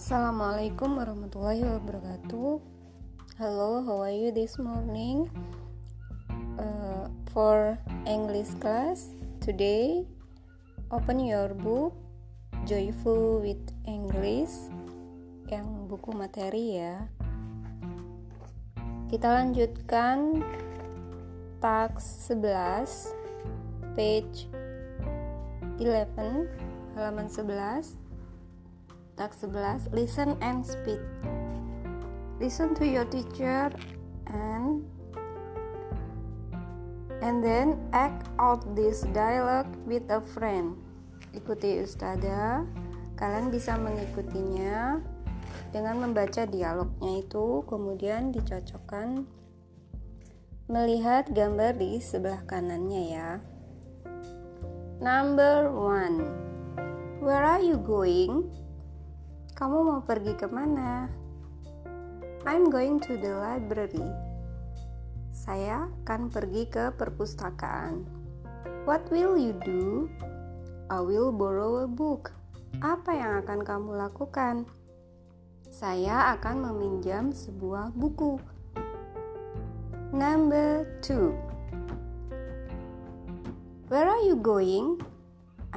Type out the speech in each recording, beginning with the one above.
Assalamualaikum warahmatullahi wabarakatuh. Hello, how are you this morning? Uh, for English class today, open your book Joyful with English yang buku materi ya. Kita lanjutkan task 11 page 11 halaman 11 Task 11 Listen and speak Listen to your teacher and and then act out this dialogue with a friend. Ikuti ustada. Kalian bisa mengikutinya dengan membaca dialognya itu, kemudian dicocokkan melihat gambar di sebelah kanannya ya. Number one, where are you going? Kamu mau pergi ke mana? I'm going to the library. Saya akan pergi ke perpustakaan. What will you do? I will borrow a book. Apa yang akan kamu lakukan? Saya akan meminjam sebuah buku. Number two. Where are you going?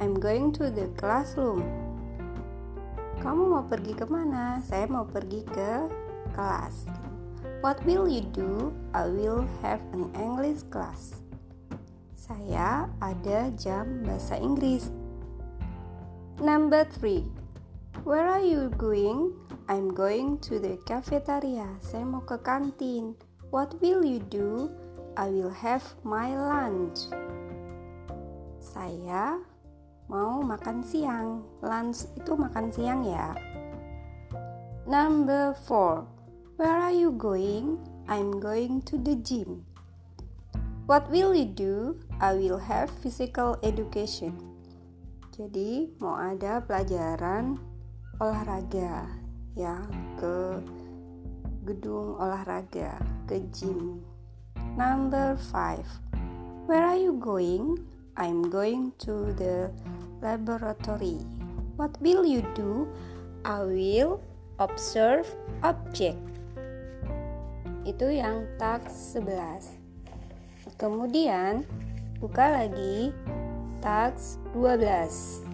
I'm going to the classroom. Kamu mau pergi ke mana? Saya mau pergi ke kelas. What will you do? I will have an English class. Saya ada jam bahasa Inggris. Number three. Where are you going? I'm going to the cafeteria. Saya mau ke kantin. What will you do? I will have my lunch. Saya mau makan siang. Lunch itu makan siang ya. Number four. Where are you going? I'm going to the gym. What will you do? I will have physical education. Jadi mau ada pelajaran olahraga ya ke gedung olahraga ke gym. Number five. Where are you going? I'm going to the laboratory. What will you do? I will observe object. Itu yang task 11. Kemudian buka lagi task 12.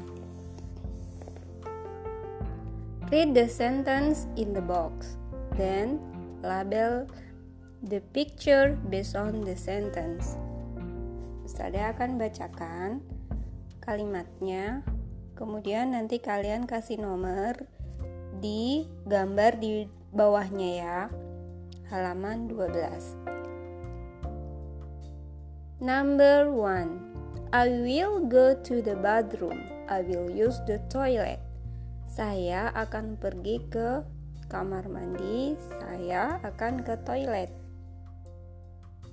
Read the sentence in the box. Then label the picture based on the sentence. Ustazah akan bacakan kalimatnya. Kemudian nanti kalian kasih nomor di gambar di bawahnya ya. Halaman 12. Number 1. I will go to the bathroom. I will use the toilet. Saya akan pergi ke kamar mandi. Saya akan ke toilet.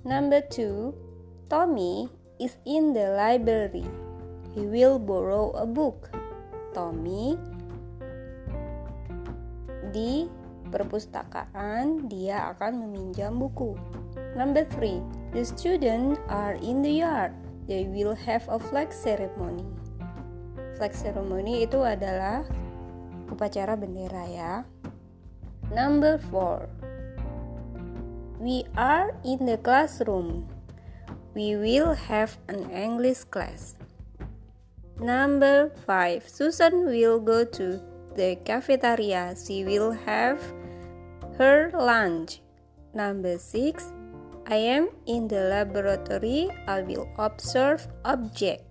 Number 2. Tommy is in the library. He will borrow a book. Tommy di perpustakaan dia akan meminjam buku. Number three, the students are in the yard. They will have a flag ceremony. Flag ceremony itu adalah upacara bendera ya. Number four, we are in the classroom. We will have an English class. Number 5. Susan will go to the cafeteria. She will have her lunch. Number 6. I am in the laboratory. I will observe object.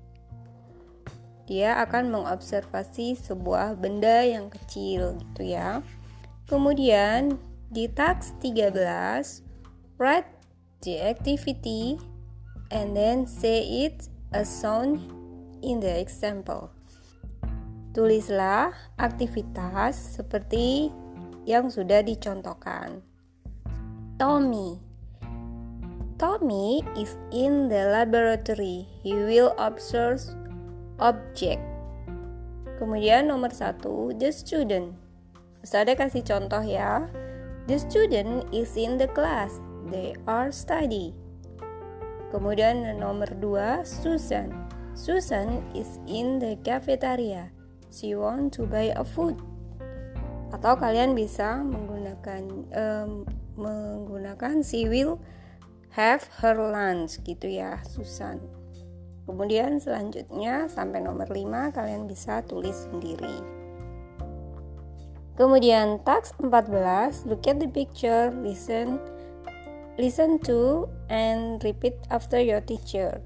Dia akan mengobservasi sebuah benda yang kecil gitu ya. Kemudian di task 13 write the activity and then say it as shown in the example. Tulislah aktivitas seperti yang sudah dicontohkan. Tommy Tommy is in the laboratory. He will observe object. Kemudian nomor satu, the student. Ustazah kasih contoh ya. The student is in the class. They are study. Kemudian nomor 2 Susan. Susan is in the cafeteria. She want to buy a food. atau kalian bisa menggunakan um, menggunakan si will have her lunch gitu ya Susan kemudian selanjutnya sampai nomor 5 kalian bisa tulis sendiri kemudian task 14 look at the picture listen listen to and repeat after your teacher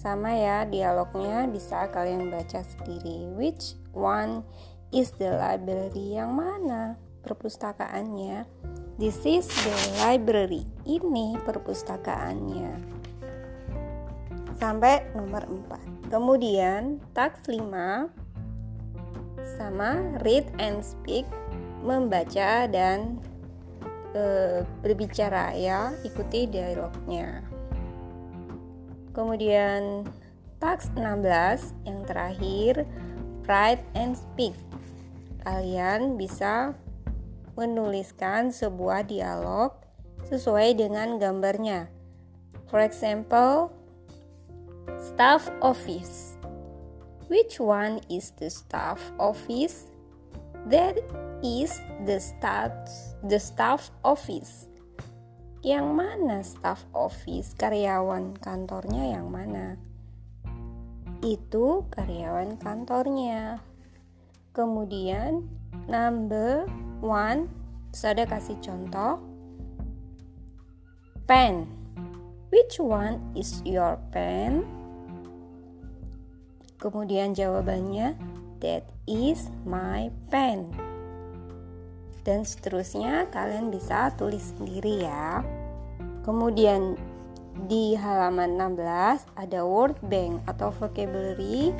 sama ya dialognya bisa kalian baca sendiri. Which one is the library yang mana? Perpustakaannya. This is the library. Ini perpustakaannya. Sampai nomor 4 kemudian task 5 sama read and speak membaca dan e, berbicara ya ikuti dialognya kemudian task 16 yang terakhir write and speak kalian bisa menuliskan sebuah dialog sesuai dengan gambarnya. For example, staff office. Which one is the staff office? That is the staff the staff office. Yang mana staff office? Karyawan kantornya yang mana? Itu karyawan kantornya. Kemudian number one, saya kasih contoh. Pen. Which one is your pen? Kemudian jawabannya, that is my pen. Dan seterusnya kalian bisa tulis sendiri ya. Kemudian di halaman 16 ada word bank atau vocabulary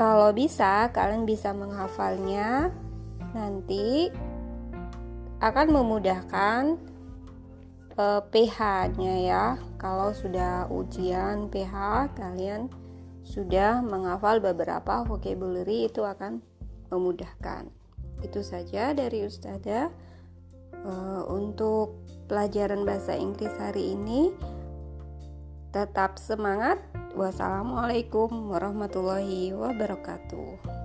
kalau bisa, kalian bisa menghafalnya. Nanti akan memudahkan eh, pH-nya ya. Kalau sudah ujian pH, kalian sudah menghafal beberapa vocabulary itu akan memudahkan. Itu saja dari Ustazah uh, untuk pelajaran bahasa Inggris hari ini. Tetap semangat Wassalamualaikum warahmatullahi wabarakatuh.